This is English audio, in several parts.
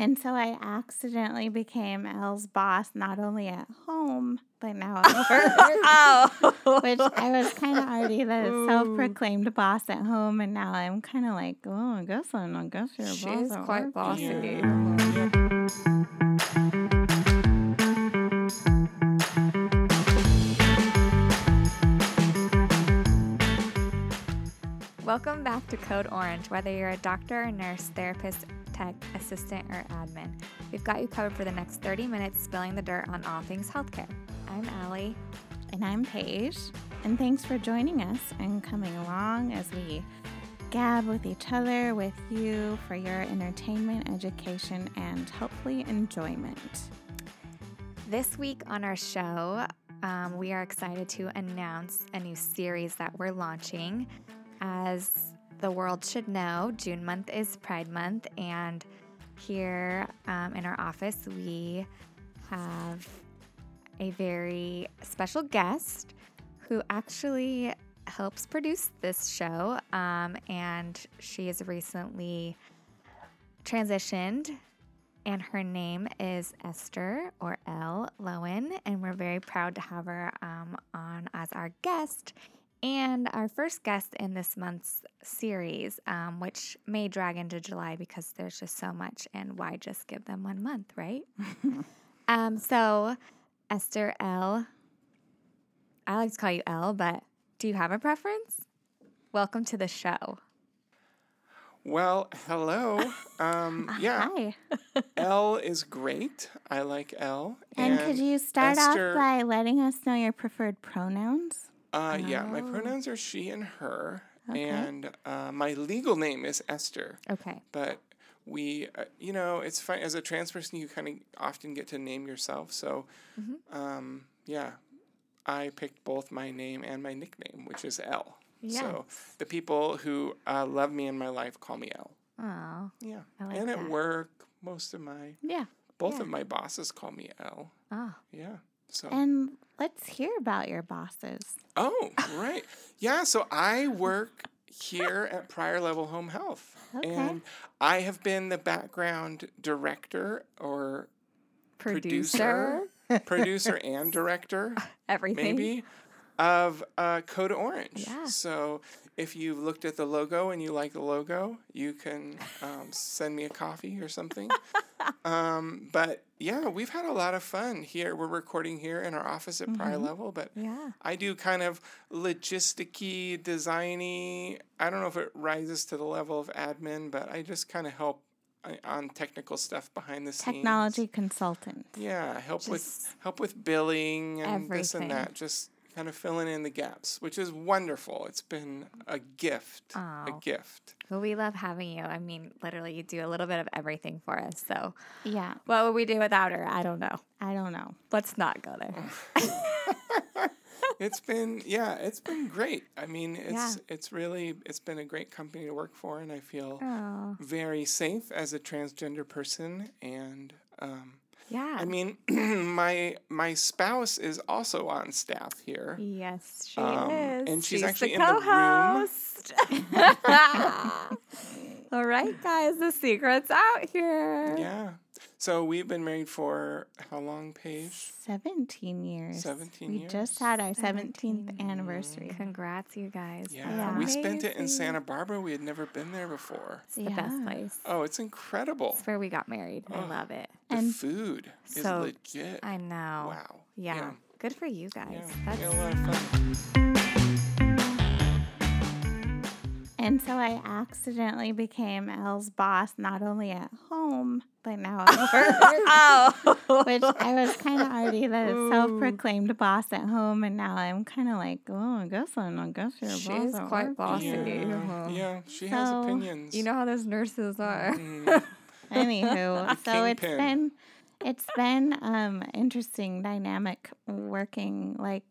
And so I accidentally became Elle's boss, not only at home, but now at work. oh. Which I was kind of already the self-proclaimed boss at home, and now I'm kind of like, oh, I guess I'm, I guess you're a She boss is at quite work." bossy. Yeah. Welcome back to Code Orange. Whether you're a doctor, a nurse, therapist, tech, assistant, or admin, we've got you covered for the next 30 minutes spilling the dirt on all things healthcare. I'm Allie. And I'm Paige, and thanks for joining us and coming along as we gab with each other, with you for your entertainment, education, and hopefully enjoyment. This week on our show, um, we are excited to announce a new series that we're launching. As the world should know, June month is Pride Month, and here um, in our office, we have a very special guest who actually helps produce this show. Um, and she has recently transitioned, and her name is Esther or Elle Lowen. And we're very proud to have her um, on as our guest. And our first guest in this month's series, um, which may drag into July because there's just so much, and why just give them one month, right? um, so, Esther L. I like to call you L, but do you have a preference? Welcome to the show. Well, hello. Um, yeah, Hi. L is great. I like L. And, could you start Esther- off by letting us know your preferred pronouns? Uh, yeah, my Oh. pronouns are she and her, Okay. and uh, my legal name is Esther. Okay. But we, uh, you know, it's fine as a trans person. You kind of often get to name yourself. So, Mm-hmm. um, yeah, I picked both my name and my nickname, which is L. So the people who uh, love me in my life call me L. Oh, Yeah, like and at that. work, most of my Yeah. both Yeah. of my bosses call me L. oh, Yeah. So. And let's hear about your bosses. Oh, right. Yeah, so I work here at Prior Level Home Health. Okay. And I have been the background director or producer, producer, producer and director, everything. maybe, of uh, Code Orange. Yeah. So if you've looked at the logo and you like the logo, you can um, send me a coffee or something. um, but yeah, we've had a lot of fun here. We're recording here in our office at Prior Level, but Yeah. I do kind of logisticy, designy. I don't know if it rises to the level of admin, but I just kind of help uh, on technical stuff behind the scenes. Technology consultant. Yeah, help Just with help with billing and this and that. Just kind of filling in the gaps, which is wonderful. It's been a gift. A gift. Well, we love having you. I mean, literally, you do a little bit of everything for us. So, Yeah. what would we do without her? I don't know. I don't know. Let's not go there. It's been yeah, it's been great. I mean, it's Yeah. it's really it's been a great company to work for, and I feel Oh, very safe as a transgender person and um, yeah. I mean my my spouse is also on staff here. yes, she Um, is. and she's actually the in the room. co-host. All right, guys, the secret's out here. Yeah. So we've been married for how long, Paige? 17 years. 17 we years. We just had our 17 17th anniversary. Congrats, you guys. Yeah. Yeah. We spent it in Santa Barbara. We had never been there before. It's the best place. Oh, it's incredible. It's where we got married. I Oh. love it. The And- food is So, legit. I know. Wow. Yeah. Yeah. Good for you guys. Yeah. That's We had a lot of fun. And so I accidentally became Elle's boss, not only at home, but now at work. oh. Which I was kind of already the self-proclaimed boss at home, and now I'm kind of like, oh, I guess I'm, I guess you're a boss is at quite work. bossy. Yeah. Uh-huh. yeah, she has opinions. You know how those nurses are. Mm, Anywho, so it's kingpin. been it's been um interesting dynamic working like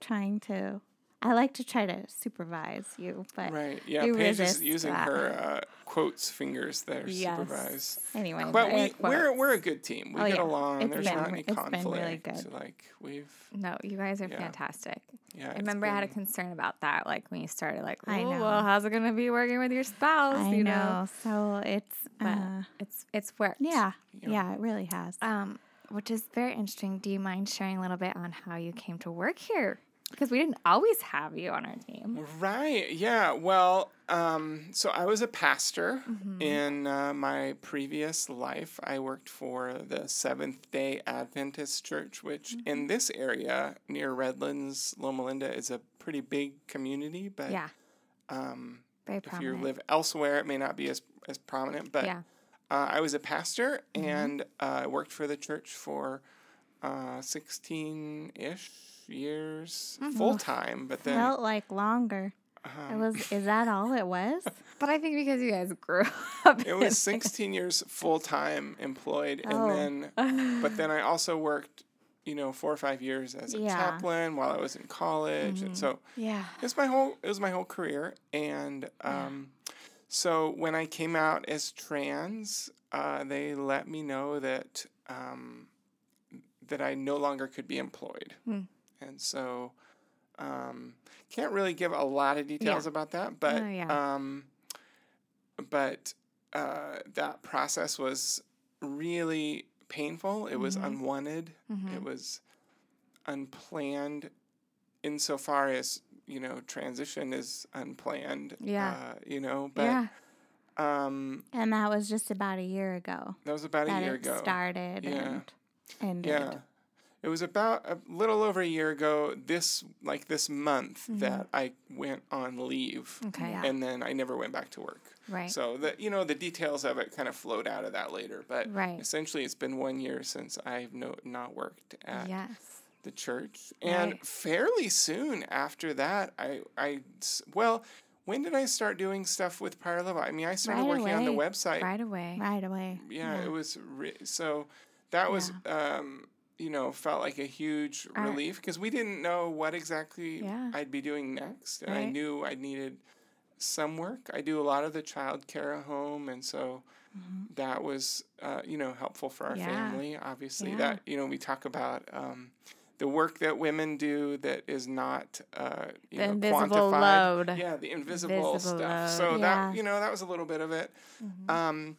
trying to I like to try to supervise you, but right. Yeah. you Paige is using that. her uh, quotes fingers there Yes. supervise. anyway, But we air we're we're a good team. We Oh, get yeah. along. It's There's been- not any it's been conflict. really good. Like we've No, you guys are Yeah. fantastic. Yeah, I remember I had a concern about that, like when you started, like, I oh, know. well, how's it gonna be working with your spouse? I you know. So it's uh, it's it's worked. yeah, Yeah. yeah, it really has. Um, which is very interesting. Do you mind sharing a little bit on how you came to work here? Because we didn't always have you on our team. Right. Yeah. Well, um, so I was a pastor Mm-hmm. in uh, my previous life. I worked for the Seventh Day Adventist Church, which Mm-hmm. in this area near Redlands, Loma Linda, is a pretty big community. But Yeah, um, if you live elsewhere, it may not be as as prominent. But yeah, uh, I was a pastor Mm-hmm. and uh, I worked for the church for uh, sixteen ish years Mm-hmm. full time. But then. Felt like longer. It um, was. Is that all it was? but I think because you guys grew up, It was 16 years full time employed, Oh. and then, but then I also worked, you know, four or five years as a Yeah. chaplain while I was in college, and so yeah, it was my whole it was my whole career. And um, so when I came out as trans, uh, they let me know that um, that I no longer could be employed, Hmm. And so um, can't really give a lot of details about that, but Oh, yeah. um, but uh, that process was really painful. It was Mhm. unwanted. Mhm. It was unplanned, insofar as you know transition is unplanned. Yeah. Uh, you know, but yeah, um, And that was just about a year ago that was about a year ago. started Yeah. and ended. Yeah. It was about a little over a year ago, this like this month, that I went on leave. okay, Yeah. And then I never went back to work. right, So the you know the details of it kind of flowed out of that later, but Right. essentially it's been one year since I've no not worked at yes, the church, and Right. fairly soon after that, i i well, when did I start doing stuff with Prior Level? I mean, I started Right working on the website right away. Right away. yeah, it was re- so that was um you know felt like a huge Our- relief because we didn't know what exactly Yeah. I'd be doing next and I knew I needed some work. I do a lot of the child care at home and so that was uh, you know helpful for our Mm-hmm. Yeah. family obviously Yeah. that you know we talk about um, the work that women do that is not uh, you The know, invisible quantified. load. Yeah, the invisible, Invisible stuff. load. So that you know that was a little bit of it. Um,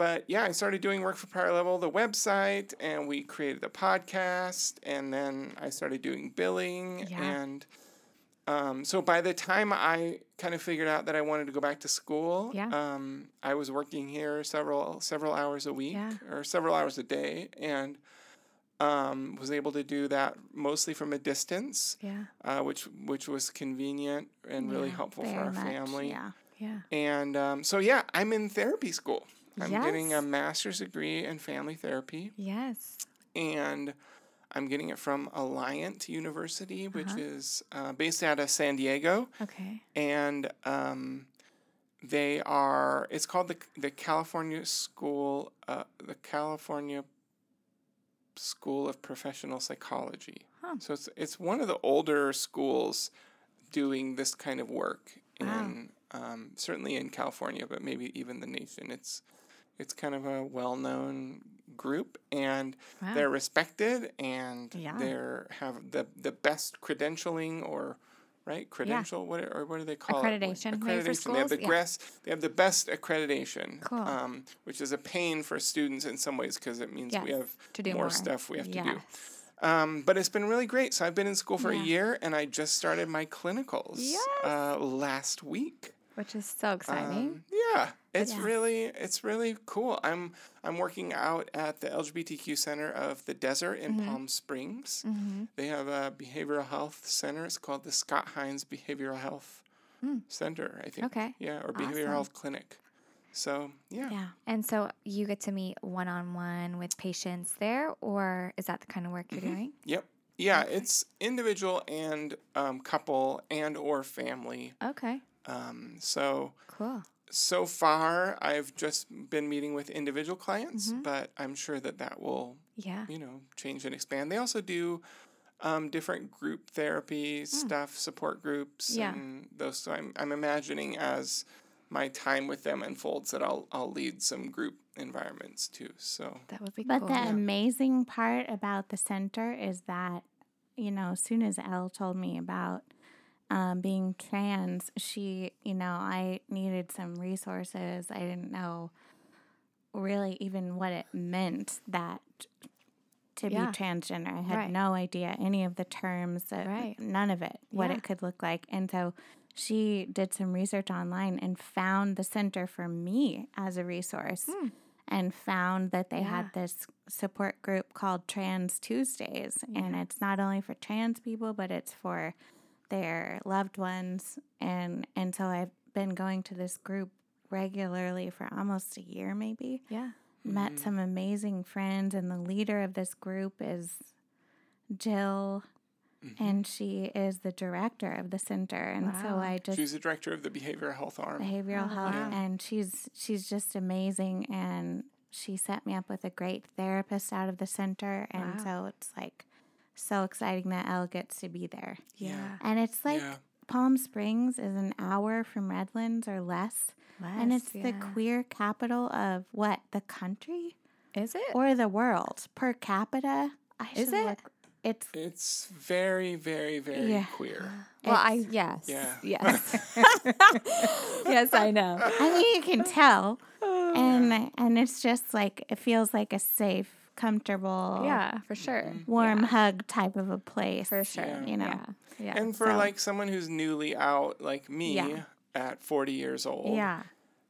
but yeah, I started doing work for Prior Level, the website, and we created the podcast, and then I started doing billing, Yeah. and um, so by the time I kind of figured out that I wanted to go back to school, Yeah. um, I was working here several several hours a week Yeah. or several hours a day, and um, was able to do that mostly from a distance, Yeah, uh, which which was convenient and really helpful for our much. family. Yeah. yeah, And um, so, yeah, I'm in therapy school. I'm getting a master's degree in family therapy, yes, and I'm getting it from Alliant University, which Uh-huh. is uh, based out of San Diego. okay, And um, they are, it's called the, the California School, uh, the California School of Professional Psychology. Huh. So it's, it's one of the older schools doing this kind of work Wow. in um, certainly in California, but maybe even the nation. It's it's kind of a well known group, and wow, they're respected, and Yeah. they're have the the best credentialing or right credential what or what do they call it Accreditation, for accreditation they have the? Yeah. best they have the best accreditation Cool. um, which is a pain for students in some ways because it means we have to do more, more. stuff we have to do yes, um, but it's been really great. So I've been in school for Yeah. a year, and I just started my clinicals Yes. uh, last week. Which is so exciting. Um, yeah, it's Yeah. really it's really cool. I'm I'm working out at the LGBTQ Center of the Desert in Mm-hmm. Palm Springs. hmm They have a behavioral health center. It's called the Scott Hines Behavioral Health Center, I think. Okay. Yeah, or behavioral Awesome. health clinic. So yeah. Yeah. And so you get to meet one on one with patients there, or is that the kind of work Mm-hmm. you're doing? Yep. Yeah, it's individual and um, couple and or family. Okay, Um, so cool. so far I've just been meeting with individual clients, Mm-hmm. but I'm sure that that will Yeah. you know change and expand. They also do um, different group therapy stuff, support groups. Yeah. and those. So I'm I'm imagining as my time with them unfolds that I'll I'll lead some group environments too. So That would be But cool. the amazing part about the center is that you know, as soon as Elle told me about um, being trans, she, you know, I needed some resources. I didn't know really even what it meant that to Yeah. be transgender. I had Right. no idea any of the terms, uh, Right. none of it, what Yeah. it could look like. And so she did some research online and found the center for me as a resource and found that they. Yeah. had this support group called Trans Tuesdays. And it's not only for trans people, but it's for their loved ones. And, and so I've been going to this group regularly for almost a year, maybe Yeah. met mm-hmm. some amazing friends and the leader of this group is Jill and mm-hmm. she is the director of the center and so I just She's the director of the behavioral health arm. behavioral Oh, health wow. and she's she's just amazing and she set me up with a great therapist out of the center and Wow. so it's like so exciting that Elle gets to be there. Yeah. And it's like Yeah. Palm Springs is an hour from Redlands or less. and Less, it's the queer capital of what? The country? Is it? or the world per capita. I Is it? look- It's It's very, very, very Yeah. queer. well, I yes. Yeah. Yes. yes, I know. I mean you can tell, and and it's just like it feels like a safe, comfortable, Yeah, for sure. warm Yeah, hug type of a place for sure. Yeah. You know, Yeah. Yeah. And for so- like someone who's newly out, like me, Yeah. at 40 years old, yeah,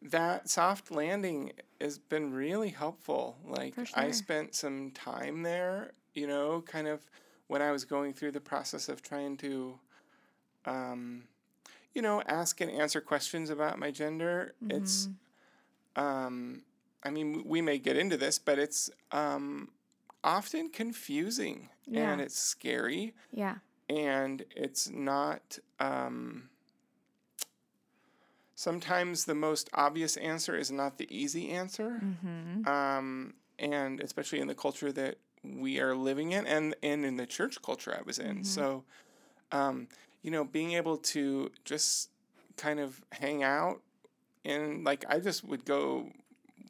that soft landing has been really helpful. Like For I spent some time there, you know, kind of when I was going through the process of trying to, um, you know, ask and answer questions about my gender. It's, Mm-hmm. um, I mean, we may get into this, but it's um, often confusing Yeah. and it's scary yeah. and it's not um, sometimes the most obvious answer is not the easy answer Mm-hmm. um, and especially in the culture that we are living in and, and in the church culture i was in so um, you know being able to just kind of hang out and like i just would go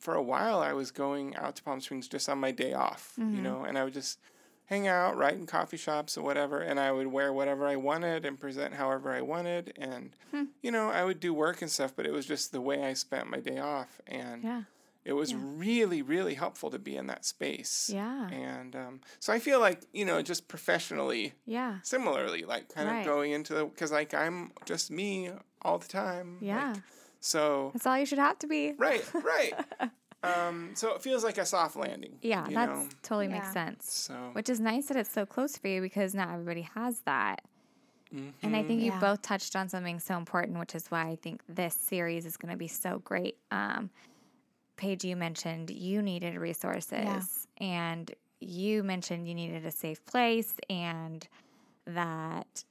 for a while i was going out to palm springs just on my day off you know and i would just hang out write in coffee shops or whatever and i would wear whatever i wanted and present however i wanted and you know i would do work and stuff but it was just the way i spent my day off and Yeah. it was really really helpful to be in that space Yeah. and um, so i feel like you know just professionally Yeah. similarly like kind Right. of going into the because like i'm just me all the time like, Yeah. So That's all you should have to be. right right um, so it feels like a soft landing Yeah, that know totally makes sense. so Which is nice that it's so close for you because not everybody has that. And I think you Yeah. both touched on something so important, which is why I think this series is going to be so great. Um, Paige, you mentioned you needed resources, and you mentioned you needed a safe place, and that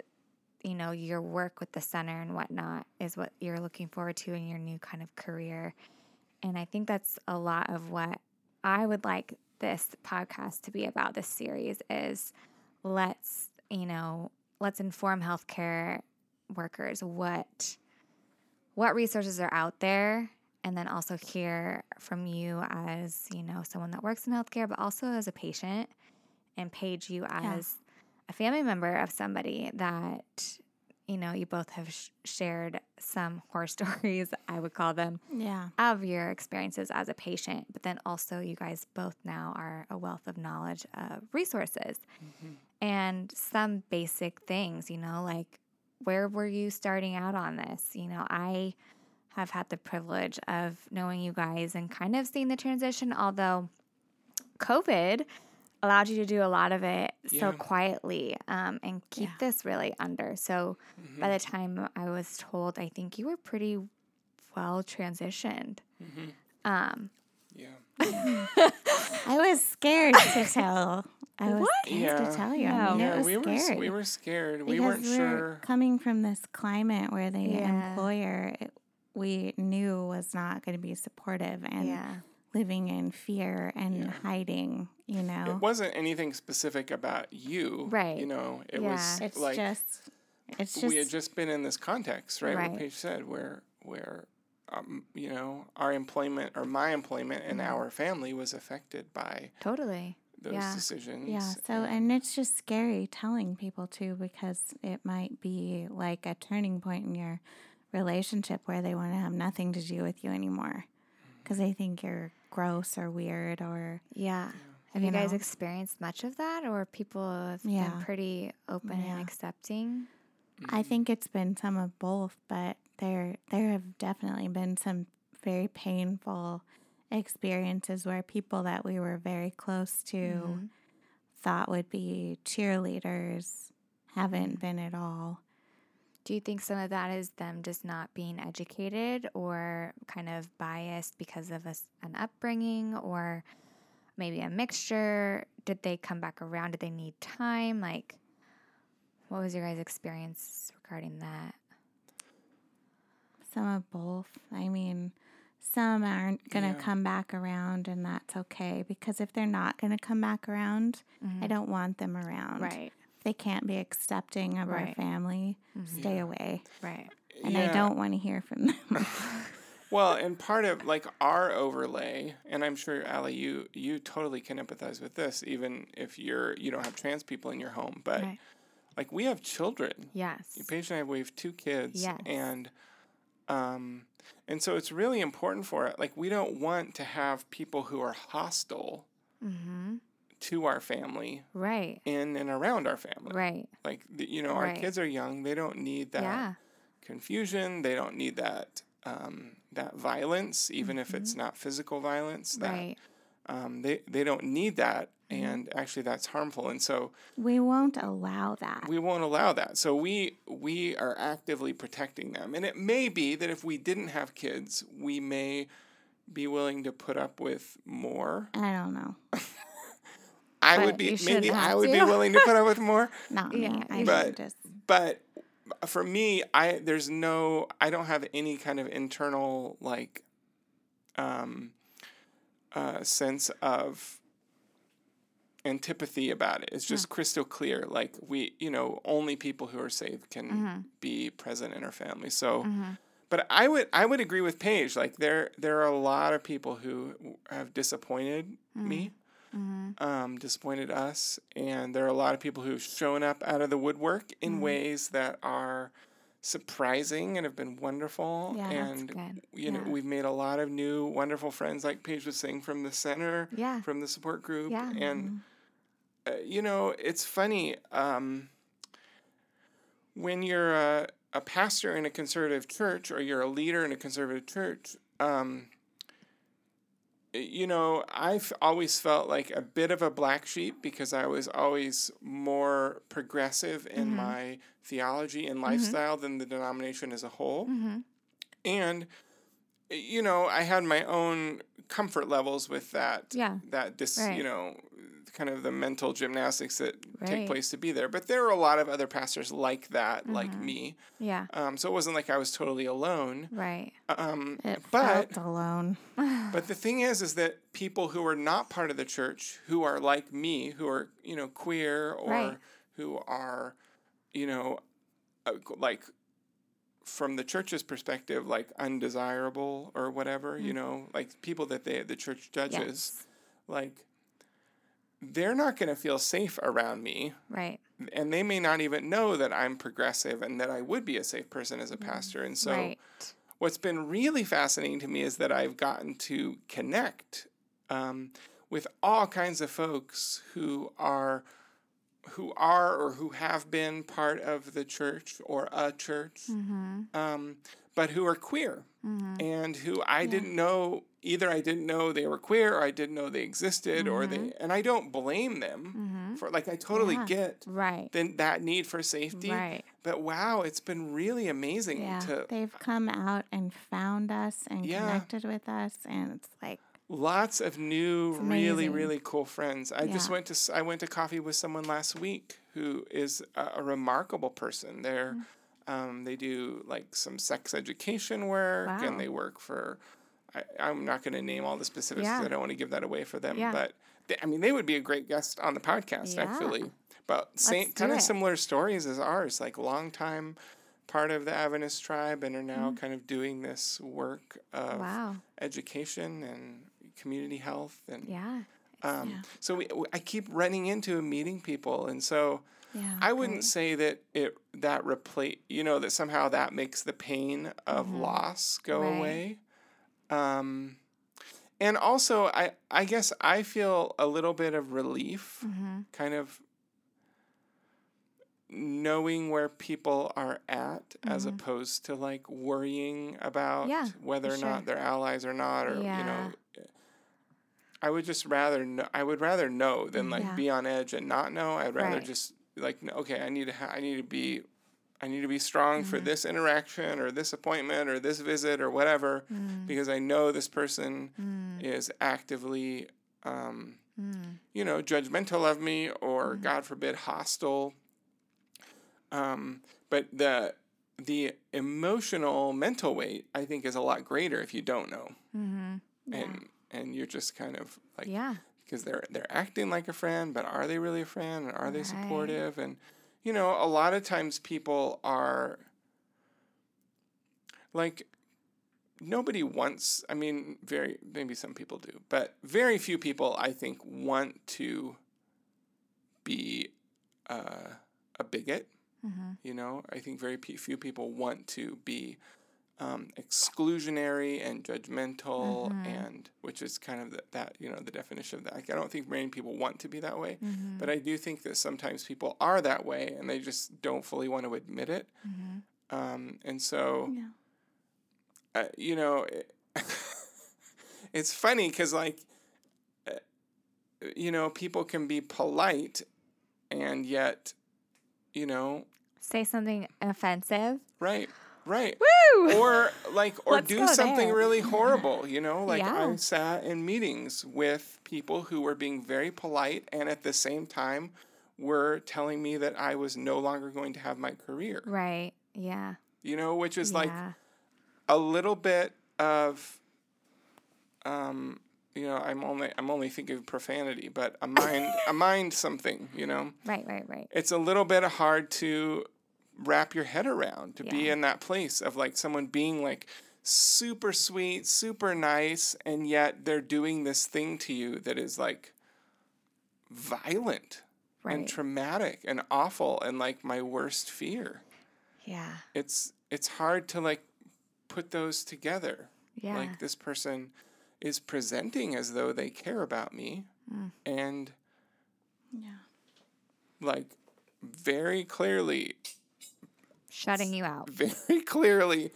you know your work with the center and whatnot is what you're looking forward to in your new kind of career. And I think that's a lot of what I would like this podcast to be about. This series is let's you know let's inform healthcare workers what what resources are out there and then also hear from you as you know someone that works in healthcare but also as a patient and Paige you as a family member of somebody that you know you both have sh- shared some horror stories i would call them yeah, of your experiences as a patient, but then also you guys both now are a wealth of knowledge of resources. Mm-hmm. And some basic things, you know, like where were you starting out on this? You know, I have had the privilege of knowing you guys and kind of seeing the transition, although COVID allowed you to do a lot of it so quietly um, and keep Yeah. this really under. So by the time I was told, I think you were pretty well transitioned. Um, yeah I was scared to tell. I was scared Yeah. to tell you. I mean, yeah was we were s- we were scared we weren't we're sure coming from this climate where the Yeah. employer it, we knew was not going to be supportive and yeah. Living in fear and Yeah. hiding. You know, it wasn't anything specific about you Right. you know it Yeah. was it's like just, it's just, we had just been in this context, right? Right. What Paige said, where where um, you know our employment or my employment and Mm-hmm. our family was affected by Totally. those Yeah. decisions. Yeah. So, and it's just scary telling people too because it might be like a turning point in your relationship where they want to have nothing to do with you anymore because they think you're gross or weird or Yeah. Have you, You guys experienced much of that, or people have Yeah. been pretty open Yeah. and accepting? I think it's been some of both, but there there have definitely been some very painful experiences where people that we were very close to Mhm. thought would be cheerleaders haven't been at all. Do you think some of that is them just not being educated or kind of biased because of a s an upbringing or maybe a mixture? Did they come back around? Did they need time? Like, what was your guys' experience regarding that? Some of both. I mean, some aren't going to Yeah. come back around, and that's okay because if they're not going to come back around, I mm-hmm. don't want them around. Right, If they can't be accepting of our Right. family, stay away. right. And I don't want to hear from them. Well, and part of like our overlay, and I'm sure Allie, you you totally can empathize with this, even if you're you don't have trans people in your home, but Right. like we have children. Yes. Paige and I we have two kids, Yes. and um, and so it's really important for it. Like we don't want to have people who are hostile Mm-hmm. To our family Right, in and around our family. right. Like you know, our Right. kids are young; they don't need that Yeah, confusion. They don't need that um, that violence, even if it's not physical violence. That Mm-hmm. right. um, they they don't need that, and actually that's harmful. And so we won't allow that. we won't allow that. So we we are actively protecting them. And it may be that if we didn't have kids, we may be willing to put up with more. I don't know. I But would be maybe I have would be willing to put up with more. Not Yeah, me. I but- just. But for me, I there's no I don't have any kind of internal like um uh sense of antipathy about it. It's just crystal clear. Like we, you know, only people who are saved can be present in our family. So but I would I would agree with Paige. Like there there are a lot of people who have disappointed me, um, disappointed us, and there are a lot of people who've shown up out of the woodwork in ways that are surprising and have been wonderful. Yeah, that's and you know Yeah. we've made a lot of new wonderful friends, like Paige was saying from the center, Yeah. from the support group, Yeah. and uh, you know it's funny. Um, when you're a, a pastor in a conservative church or you're a leader in a conservative church, um, you know, I've always felt like a bit of a black sheep because I was always more progressive in my theology and lifestyle than the denomination as a whole. Mm-hmm. And, you know, I had my own comfort levels with that. Yeah. That dis, Right. you know, kind of the mental gymnastics that Right. take place to be there. But there were a lot of other pastors like that, like Mm-hmm. me. Yeah. Um, so it wasn't like I was totally alone. Right. Um, It but felt alone. but the thing is, is that people who are not part of the church, who are like me, who are you know queer or Right. who are, you know, uh, like from the church's perspective, like undesirable or whatever, you know, like people that they the church judges. Yes. like they're not going to feel safe around me Right. and they may not even know that I'm progressive and that I would be a safe person as a pastor. And so Mm. right. what's been really fascinating to me is that I've gotten to connect um, with all kinds of folks who are who are or who have been part of the church or a church, Mm-hmm. um, but who are queer and who I didn't know either. I didn't know they were queer, or I didn't know they existed, or they. And I don't blame them for like I totally Yeah. get Right. then that need for safety. Right. But wow, it's been really amazing Yeah. to They've come out and found us and Yeah. connected with us. And it's like, lots of new really really cool friends i just went to i went to coffee with someone last week who is a, a remarkable person they're Mm. um, they do like some sex education work Wow. and they work for I, i'm not going to name all the specifics 'cause Yeah. i don't want to give that away for them Yeah. but they, i mean they would be a great guest on the podcast Yeah. actually but same kind of similar stories as ours like long time part of the Adventist tribe and are now kind of doing this work of Mm. Wow. education and community health and Yeah. Um, Yeah. So we, I keep running into meeting people, and so Yeah. I wouldn't say that it that replace you know that somehow that makes the pain of loss go Right. away. Um, and also, I I guess I feel a little bit of relief, Mm-hmm. kind of knowing where people are at as Mhm. opposed to like worrying about Yeah, whether or sure. not they're allies or not or you know I would just rather know, I would rather know than like Yeah. be on edge and not know. I'd rather Right. just like okay, I need to ha- I need to be I need to be strong Mm-hmm. for this interaction or this appointment or this visit or whatever Mm. because I know this person is actively um, Mm. you know, judgmental of me or Mm-hmm. God forbid hostile. Um, but the the emotional mental weight I think is a lot greater if you don't know. Mm-hmm. And and you're just kind of like Yeah. because they're they're acting like a friend, but are they really a friend? And are they Right. supportive? And you know, a lot of times people are like nobody wants. I mean, very maybe some people do, but very few people I think want to be uh, a bigot. Mm-hmm. You know, I think very few people want to be um, exclusionary and judgmental, Mhm. and which is kind of the, that you know the definition of that. Like, I don't think many people want to be that way, Mm-hmm. but I do think that sometimes people are that way, and they just don't fully want to admit it. Mm-hmm. Um, and so, Yeah. uh, you know, it, it's funny because like, uh, you know, people can be polite, and yet, you know, Say something offensive. right, right. Woo! or like or Let's do something there. really horrible you know like Yeah. i sat in meetings with people who were being very polite and at the same time were telling me that i was no longer going to have my career right. Yeah. you know which is like a little bit of um you know i'm only i'm only thinking of profanity but a mind a mind something you know Right. Right. Right. it's a little bit hard to wrap your head around to be in that place of like someone being like super sweet, super nice, and yet they're doing this thing to you that is like violent and traumatic and awful and like my worst fear. Yeah. It's it's hard to like put those together. Yeah. Like this person is presenting as though they care about me Mm. and Yeah. like very clearly Shutting you out. very clearly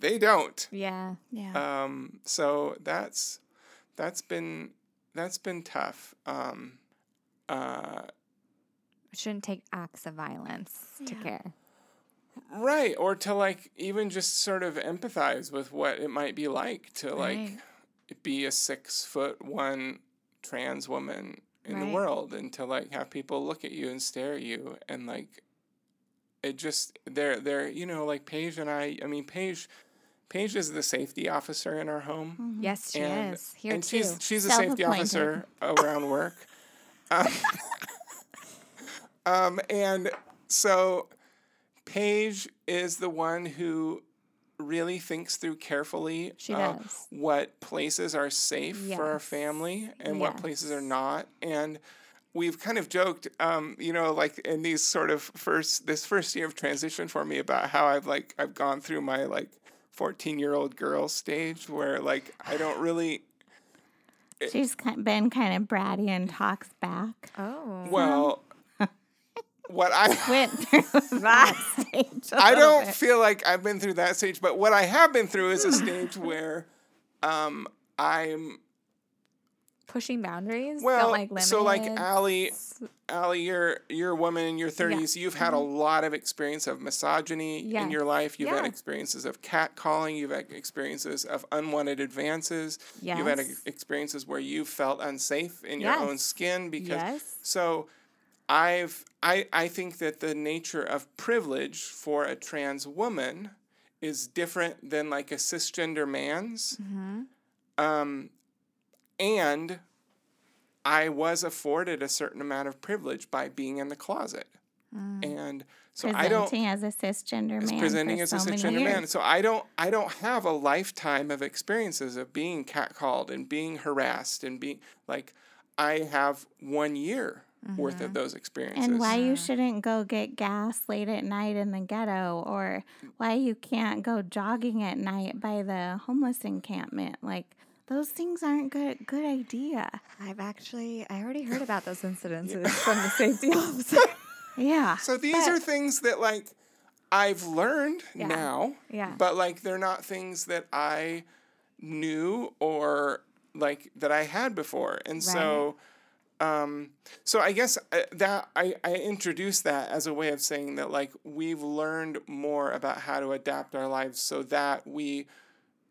they don't. Yeah. Yeah. Um, so that's that's been that's been tough. Um, uh, It shouldn't take acts of violence to care. right, or to like even just sort of empathize with what it might be like to like Right. be a six foot one trans woman in the world and to like have people look at you and stare at you and like it just they're they're you know like Paige and I I mean Paige Paige is the safety officer in our home. Yes, she And- is. Here and too. she's she's a safety officer around work. Um, um, and so Paige is the one who really thinks through carefully She uh, what places are safe for our family and what places are not. And we've kind of joked, um, you know, like in these sort of first this first year of transition for me about how I've like I've gone through my like 14 year old girl stage where like I don't really She's been kind of bratty and talks back. oh. well what I Went through that stage. I I don't feel like I've been through that stage, but what I have been through is a stage where um I'm Pushing boundaries. well like limits. so like Allie Allie, you're you're a woman in your 30s. You've had a lot of experience of misogyny in your life. You've had experiences of catcalling. You've had experiences of unwanted advances. You've had experiences where you felt unsafe in your own skin because Yes. so I've I I think that the nature of privilege for a trans woman is different than like a cisgender man's. Mm-hmm. Um, and I was afforded a certain amount of privilege by being in the closet. Mm. And so I don't Presenting as a cisgender man. presenting for as a so many cisgender man. So I don't I don't have a lifetime of experiences of being catcalled and being harassed and being like I have one year worth of mm-hmm. those experiences. And why you shouldn't go get gas late at night in the ghetto, or why you can't go jogging at night by the homeless encampment. Like those things aren't good. Good idea. I've actually, I already heard about those incidences from the safety officer. Yeah. So these are things that like I've learned Yeah. now. Yeah. But like they're not things that I knew or like that I had before. And so um so I guess uh, that I I introduced that as a way of saying that like we've learned more about how to adapt our lives so that we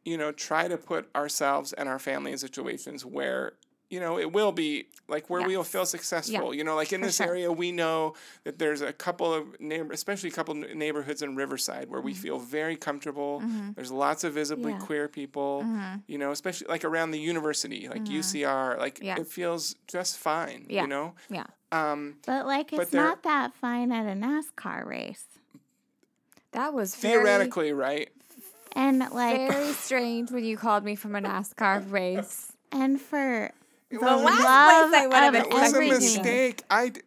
you know try to put ourselves and our family in situations where you know it will be like where we will feel successful you know like in for this sure. area we know that there's a couple of neighbor especially a couple neighborhoods in riverside where we mm-hmm. feel very comfortable mm-hmm. there's lots of visibly Yeah. queer people mm-hmm. you know especially like around the university like ucr like Yeah. it feels just fine Yeah. you know yeah. um But like But it's they're- not that fine at a NASCAR race. That was very, theoretically right And like very strange when you called me from a NASCAR race. and for the was the last love place I would have of it was a everything. mistake i d-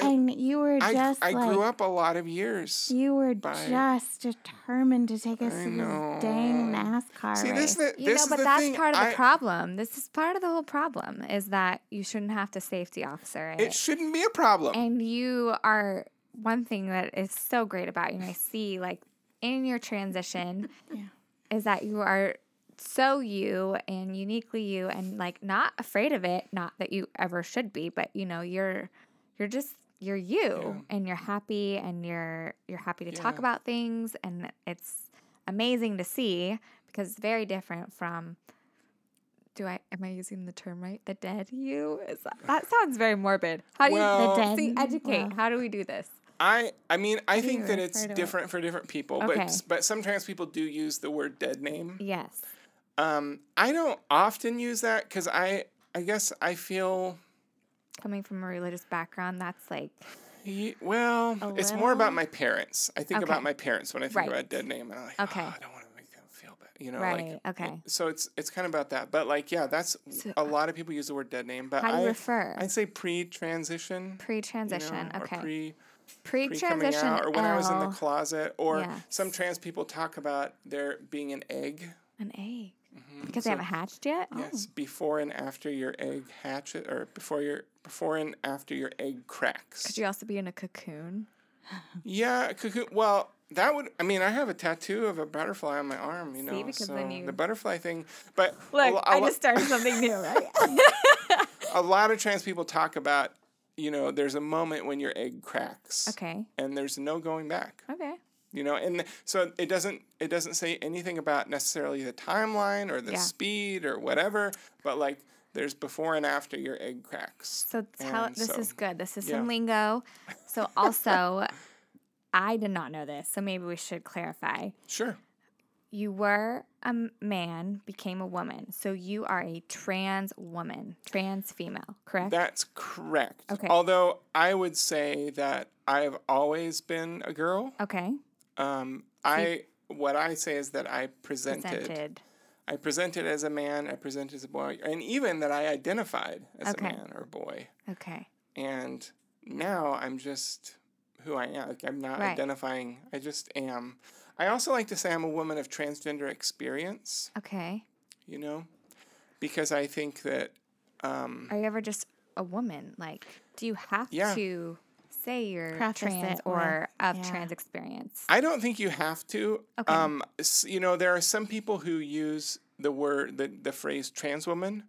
And you were I, just I like grew up a lot of years you were by- just determined to take us I to this dang. NASCAR see race. this, the, You know, is but the that's thing. part of the I- problem. This is part of the whole problem is that you shouldn't have to safety officer it. it shouldn't be a problem and you are one thing that is so great about you, and I see like in your transition Yeah. is that you are so you and uniquely you and like not afraid of it not that you ever should be but you know you're you're just you're you and you're happy and you're you're happy to talk about things and it's amazing to see because it's very different from do I am I using the term right? The dead you? Is that, that sounds very morbid. How do Well- you The see educate? well. How do we do this? I I mean I think that it's to it? different for different people, Okay. but but some trans people do use the word dead name. Yes. Um, I don't often use that because I I guess I feel Coming from a religious background, that's like well, it's more about my parents. I think Okay. about my parents when I think Right. about dead name, and I'm like, Okay. "Oh, I don't want to make them feel bad, you know, right. like. okay. So it's it's kind of about that, but like yeah, that's So- a lot of people use the word dead name, but How do you I refer? I'd say pre-transition. you know, Pre-transition. okay. pre Pre coming transition. out, or when I was in the closet, or Yes. some trans people talk about there being an egg. An egg. Mm-hmm. Because they haven't hatched yet? Yes, before and after your egg hatches, or before your before and after your egg cracks. Could you also be in a cocoon? yeah, cocoon. Well, that would. I mean, I have a tattoo of a butterfly on my arm. You know, See, because so you- the butterfly thing. But a Look, lo- a I just started something new, right? a lot of trans people talk about. You know, there's a moment when your egg cracks. okay. And there's no going back. Okay. you know and so it doesn't it doesn't say anything about necessarily the timeline or the Yeah. speed or whatever but like there's before and after your egg cracks So tell And this so- is good. This is yeah. some lingo. So also, I did not know this, so maybe we should clarify. sure You were a man, became a woman. So you are a trans woman, trans female, correct? that's correct Okay. although i would say that i've always been a girl okay. um i what i say is that i presented, Presented. i presented as a man i presented as a boy and even that i identified as Okay. a man or a boy Okay. and now I'm just who I am. Like I'm not Right. identifying. I just am. I also like to say I'm a woman of transgender experience. Okay. You know, because I think that um, Are you ever just a woman? Like, do you have Yeah. to say you're Preface trans or of yeah. trans experience? I don't think you have to. Okay. Um, you know, there are some people who use the word the the phrase trans woman.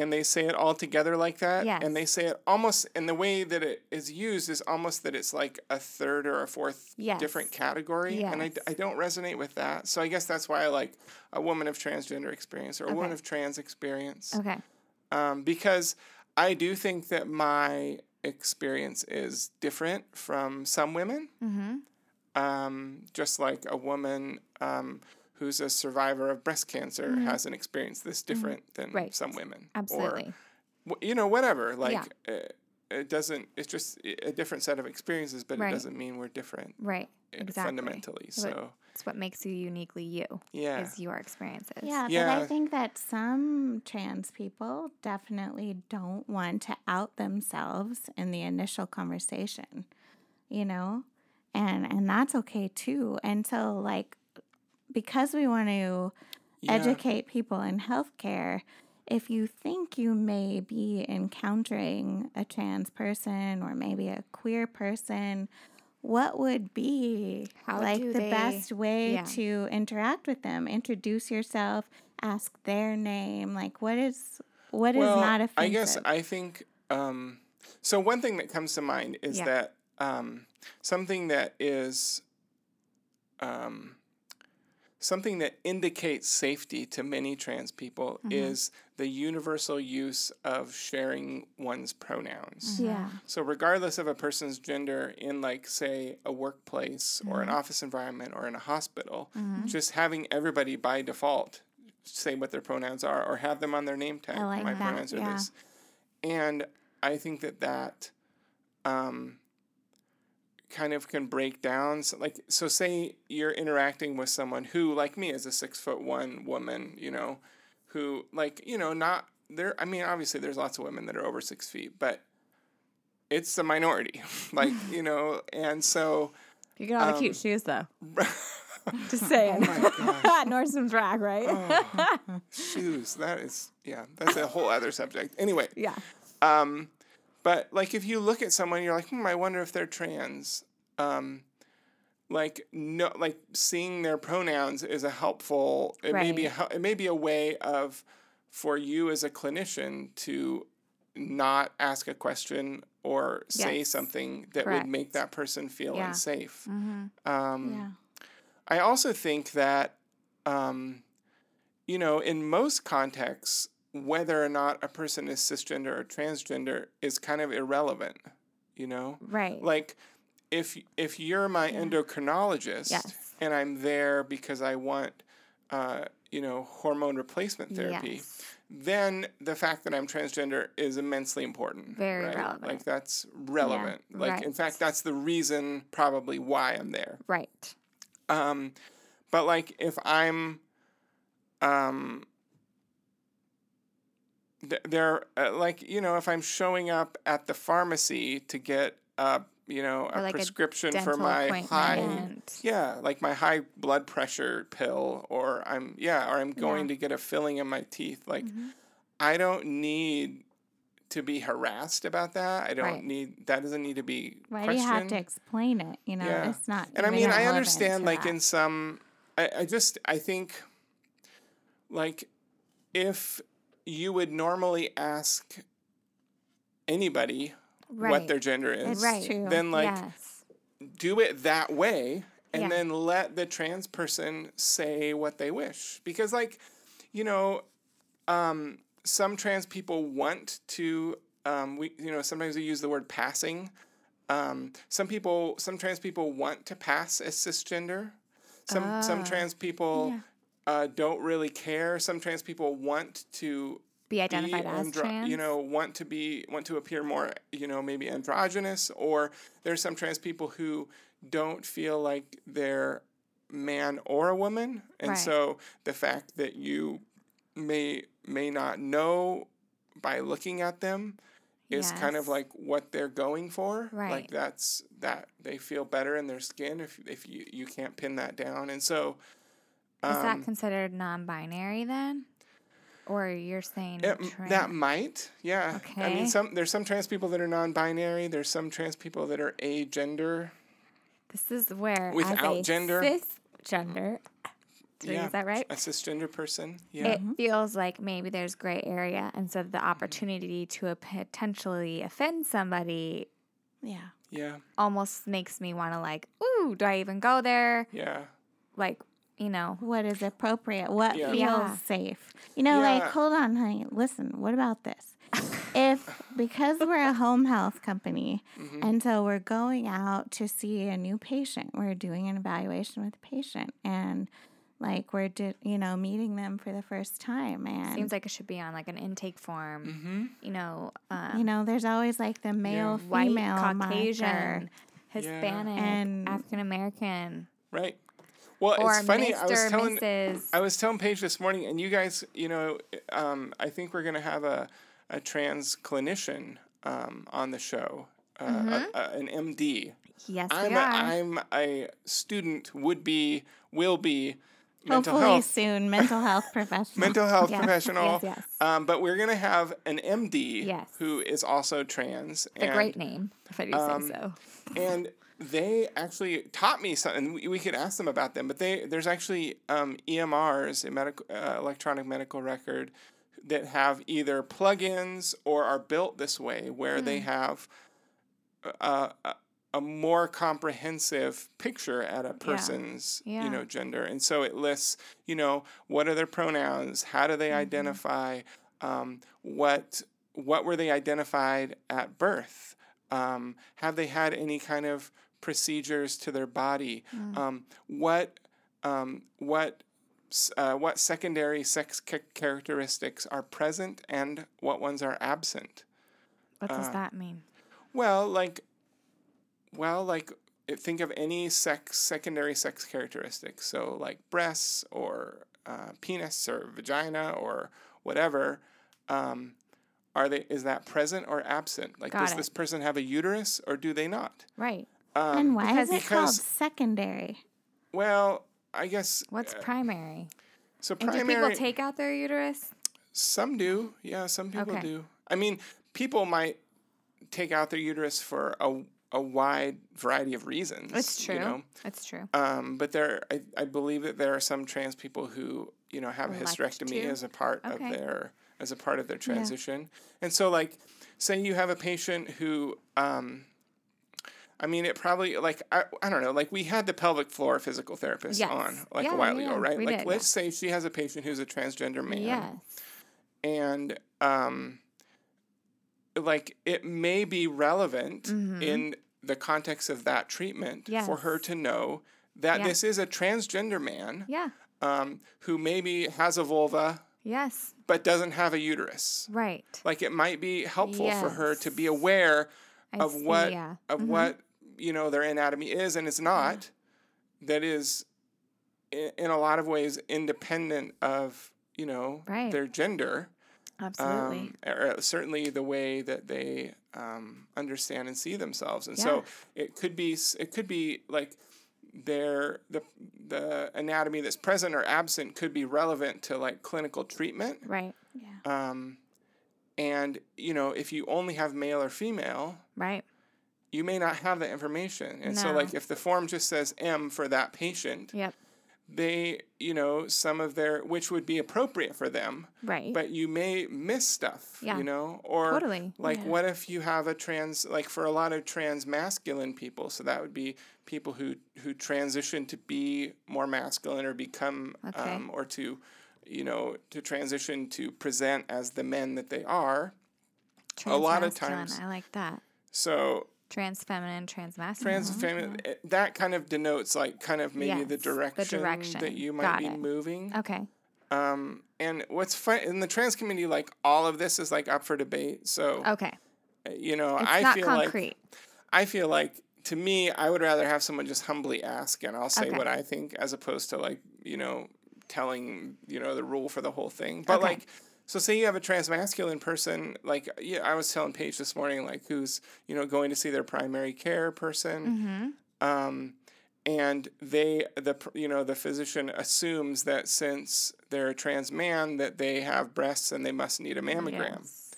And they say it all together like that. Yes. And they say it almost, and the way that it is used is almost that it's like a third or a fourth Yes. different category. And I, Yes. I don't resonate with that. So I guess that's why I like a woman of transgender experience or a woman of trans experience. Okay. Um, because I do think that my experience is different from some women. Mm-hmm. Um, just like a woman um, who's a survivor of breast cancer has an experience that's different than Mm-hmm. Right. some women. Absolutely. Or, you know, whatever. Like, uh, it doesn't. It's just a different set of experiences, but Right. it doesn't mean we're different Right. uh, Exactly. fundamentally. But So It's what makes you uniquely you. yeah, Is your experiences. Yeah, but Yeah. I think that some trans people definitely don't want to out themselves in the initial conversation, you know? And and that's okay too. And so like because we want to yeah, educate people in healthcare, if you think you may be encountering a trans person or maybe a queer person, what would be How like the they- best way yeah. to interact with them? Introduce yourself, ask their name. Like what is what is well, not offensive? I guess I think um, so. One thing that comes to mind is Yeah. that um, something that is um, something that indicates safety to many trans people Mm-hmm. is the universal use of sharing one's pronouns. yeah. So regardless of a person's gender in like say a workplace or Mm-hmm. an office environment or in a hospital, just having everybody by default say what their pronouns are or have them on their name tag. like My that, pronouns are yeah. this. And I think that that um, kind of can break down. So like, so say you're interacting with someone who, like me, is a six foot one woman, you know, who like, you know, not there. I mean, obviously there's lots of women that are over six feet, but it's the minority, like, you know, and so, You get all the cute Um, shoes though. Just saying. oh my gosh, Nordstrom's rack, right? oh, shoes, that is, yeah, that's a whole other subject. Anyway, Yeah. Um, but like if you look at someone, you're like, hmm, I wonder if they're trans. Um, like no, like seeing their pronouns is a helpful. It may be a, Right. it may be a way of for you as a clinician to not ask a question or say Yes. something that Correct. would make that person feel Yeah. unsafe. Mm-hmm. Um, Yeah. I also think that, um, you know, in most contexts, whether or not a person is cisgender or transgender is kind of irrelevant. You know, Right. like if if you're my endocrinologist Yes. and I'm there because I want, uh, you know, hormone replacement therapy, Yes. then the fact that I'm transgender is immensely important. Very right? relevant. Like that's relevant. like in fact, that's the reason probably why I'm there. Right. Um, but like if I'm, um, th- there, uh, like you know, if I'm showing up at the pharmacy to get a, you know, a like a prescription for my high, yeah, like my high blood pressure pill, or I'm yeah, or I'm going to get a filling in my teeth. Like, Mm-hmm. I don't need to be harassed about that. I don't Right. need that doesn't need to be Why do questioned. you have to explain it? You know, Yeah. it's not. And I mean, I understand, like, that. in some, I, I just, I think, like, if you would normally ask anybody Right. what their gender is, Right. Then, like, yes. do it that way and Yeah. then let the trans person say what they wish. Because, like, you know, um, some trans people want to, um, we, you know, sometimes we use the word passing. Um, some people, some trans people want to pass as cisgender. Some some Ah. trans people Yeah. Uh, don't really care. Some trans people want to Be identified be as andro- trans. you know want to be want to appear more you know maybe androgynous or there's some trans people who don't feel like they're man or a woman and Right. so the fact that you may may not know by looking at them is kind of like what they're going for Right. like that's that they feel better in their skin if if you you can't pin that down and so Is that um, considered non-binary then? Or you're saying It, trans? that might, yeah. Okay. I mean, some there's some trans people that are non-binary. There's some trans people that are agender. This is where Without gender? cisgender, Did yeah, is that right? A cisgender person. Yeah. It feels like maybe there's gray area, and so the opportunity to potentially offend somebody yeah. yeah. almost makes me want to like, ooh, do I even go there? Yeah. Like, you know, What is appropriate? What Yeah. feels Yeah. safe? You know, like, hold on, honey. Listen, what about this? if because we're a home health company Mm-hmm. and so we're going out to see a new patient, we're doing an evaluation with the patient and like we're di- you know meeting them for the first time and Seems like it should be on like an intake form. Mm-hmm. You know, um, you know there's always like the male white, female Caucasian, marker. Hispanic, And- African American, Right. Well, or it's funny. I was telling Mrs. I was telling Paige this morning, and you guys, you know, um, I think we're gonna have a a trans clinician um, on the show, uh, a- a- an MD. yes, I'm we a, are. I'm a student, would be, will be, mental hopefully health soon mental health professional mental health Yes, professional. yes, yes. Um, but we're gonna have an MD Yes. who is also trans. It's a great name, if I do um, say so. and they actually taught me something. We, we could ask them about them, but they there's actually um, EMRs, medical uh, electronic medical record, that have either plugins or are built this way, where they have a, a, a more comprehensive picture at a person's Yeah. you know gender, and so it lists you know what are their pronouns, how do they identify, um, what what were they identified at birth, um, have they had any kind of procedures to their body, um, what um, what uh, what secondary sex ca- characteristics are present and what ones are absent. What uh, does that mean? Well, like, well, like, uh, think of any sex secondary sex characteristics. So, like breasts or uh, penis or vagina or whatever. Um, are they? Is that present or absent? Like, Got does it. this person have a uterus or do they not? Right. Um, and why is it called secondary Well, I guess. What's uh, primary? so And do people take out their uterus? Some do. Yeah, some people Okay. do. I mean, people might take out their uterus for a, a wide variety of reasons. That's true. You know? It's true. Um, but there, I, I believe that there are some trans people who, you know, have a Elect hysterectomy to? as a part Okay. of their as a part of their transition. And so, like, say you have a patient who, um, I mean, it probably like I, I don't know, like we had the pelvic floor physical therapist Yes. on like Yeah, a while yeah, ago, right? Like, did, let's say she has a patient who's a transgender man Yes. and um, like it may be relevant Mhm. in the context of that treatment for her to know that Yeah. this is a transgender man Yeah. um, who maybe has a vulva Yes. but doesn't have a uterus. Right. Like it might be helpful for her to be aware I of see, what yeah. of Mhm. what you know their anatomy is, and it's not. That is, in, in a lot of ways, independent of you know Right. their gender Absolutely. um, or certainly the way that they um, understand and see themselves. And so it could be it could be like their the the anatomy that's present or absent could be relevant to like clinical treatment. right. yeah Um, and you know if you only have male or female, Right. You may not have that information. And so like if the form just says M for that patient, Yep. they you know some of their which would be appropriate for them Right. but you may miss stuff Yeah. you know or Totally. like Yeah. what if you have a trans like for a lot of trans masculine people so that would be people who who transition to be more masculine or become Okay. um, or to you know to transition to present as the men that they are a lot of times- I like that. so Trans feminine, trans masculine. trans femi- eh, that kind of denotes like kind of maybe the Yes, the direction, direction. that you might Got be it. moving Okay. um, and what's fun in the trans community, like all of this is like up for debate. So Okay. uh, you know, It's I feel concrete. like I feel like to me, I would rather have someone just humbly ask, and I'll say Okay. what I think, as opposed to like you know telling you know the rule for the whole thing. But Okay. like, so say you have a transmasculine person, like yeah, I was telling Paige this morning, like who's you know going to see their primary care person mm-hmm. um, and they the you know the physician assumes that since they're a trans man that they have breasts and they must need a mammogram. Yes.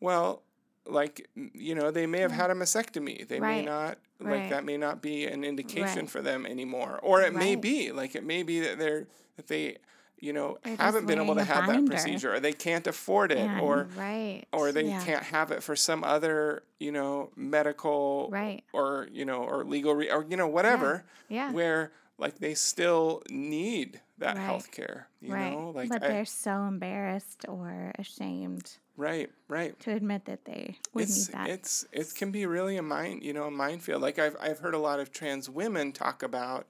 Well, like you know they may have had a mastectomy. They may not like Right. that may not be an indication Right. for them anymore, or it may be like it may be that they're that they you know haven't been able to have that procedure or they can't afford it And- or Right. or they Yeah. can't have it for some other you know medical Right. or you know or legal re- or you know whatever Yeah. where like they still need that Right. health care you Right. know like but I, they're so embarrassed or ashamed right right to admit that they would it's need that. it's it can be really a mind you know a minefield like i've i've heard a lot of trans women talk about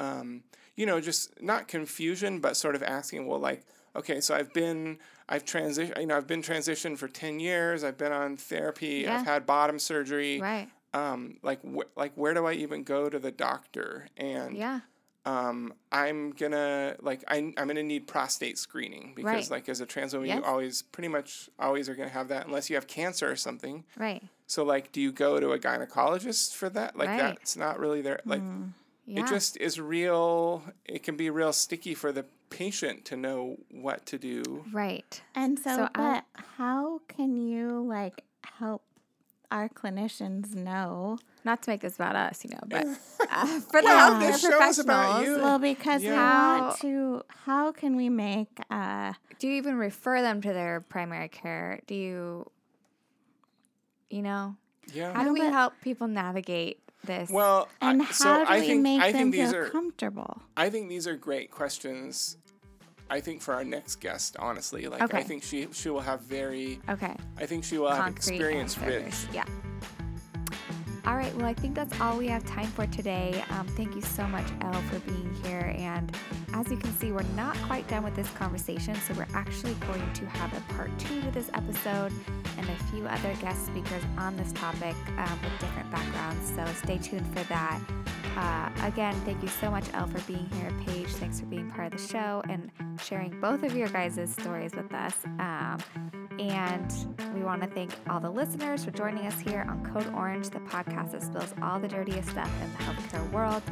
um, you know, just not confusion, but sort of asking, well, like, okay, so I've been, I've transitioned, you know, I've been transitioned for 10 years. I've been on therapy. Yeah. I've had bottom surgery. Right. Um, like, wh- like, where do I even go to the doctor? And Yeah. um, I'm gonna like I, I'm gonna need prostate screening because Right. like as a trans woman Yes. you always pretty much always are gonna have that unless you have cancer or something. Right. So like, do you go to a gynecologist for that? Like Right. that's not really there. Like Yeah. it just is real. It can be real sticky for the patient to know what to do. right. And so, So I- but how can you like help our clinicians know? Not to make this about us, you know, but uh, for the Well, healthcare this about professionals, you. Well, because we Yeah. want to. How can we make? Uh, do you even refer them to their primary care? Do you, you know, Yeah. how do we help people navigate this? well, and I, how so do I we think make I them these feel are comfortable? I think these are great questions. I think for our next guest, honestly, like I think she she will have very okay. I think she will have experience answers. rich. Yeah. All right. Well, I think that's all we have time for today. Um, thank you so much, Elle, for being here. And as you can see, we're not quite done with this conversation. So we're actually going to have a part two to this episode and a few other guest speakers on this topic um, with different backgrounds. So stay tuned for that. Uh, again, thank you so much, Elle, for being here. Paige, thanks for being part of the show and sharing both of your guys' stories with us. Um, and we want to thank all the listeners for joining us here on Code Orange, the podcast that spills all the dirtiest stuff in the healthcare world.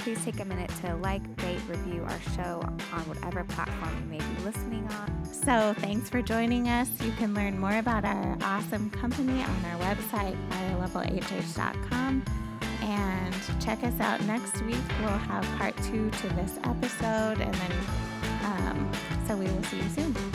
Please take a minute to like, rate, review our show on whatever platform you may be listening on. So, thanks for joining us. You can learn more about our awesome company on our website, higherlevelhh.com. And check us out next week. We'll have part two to this episode. And then, um, so we will see you soon.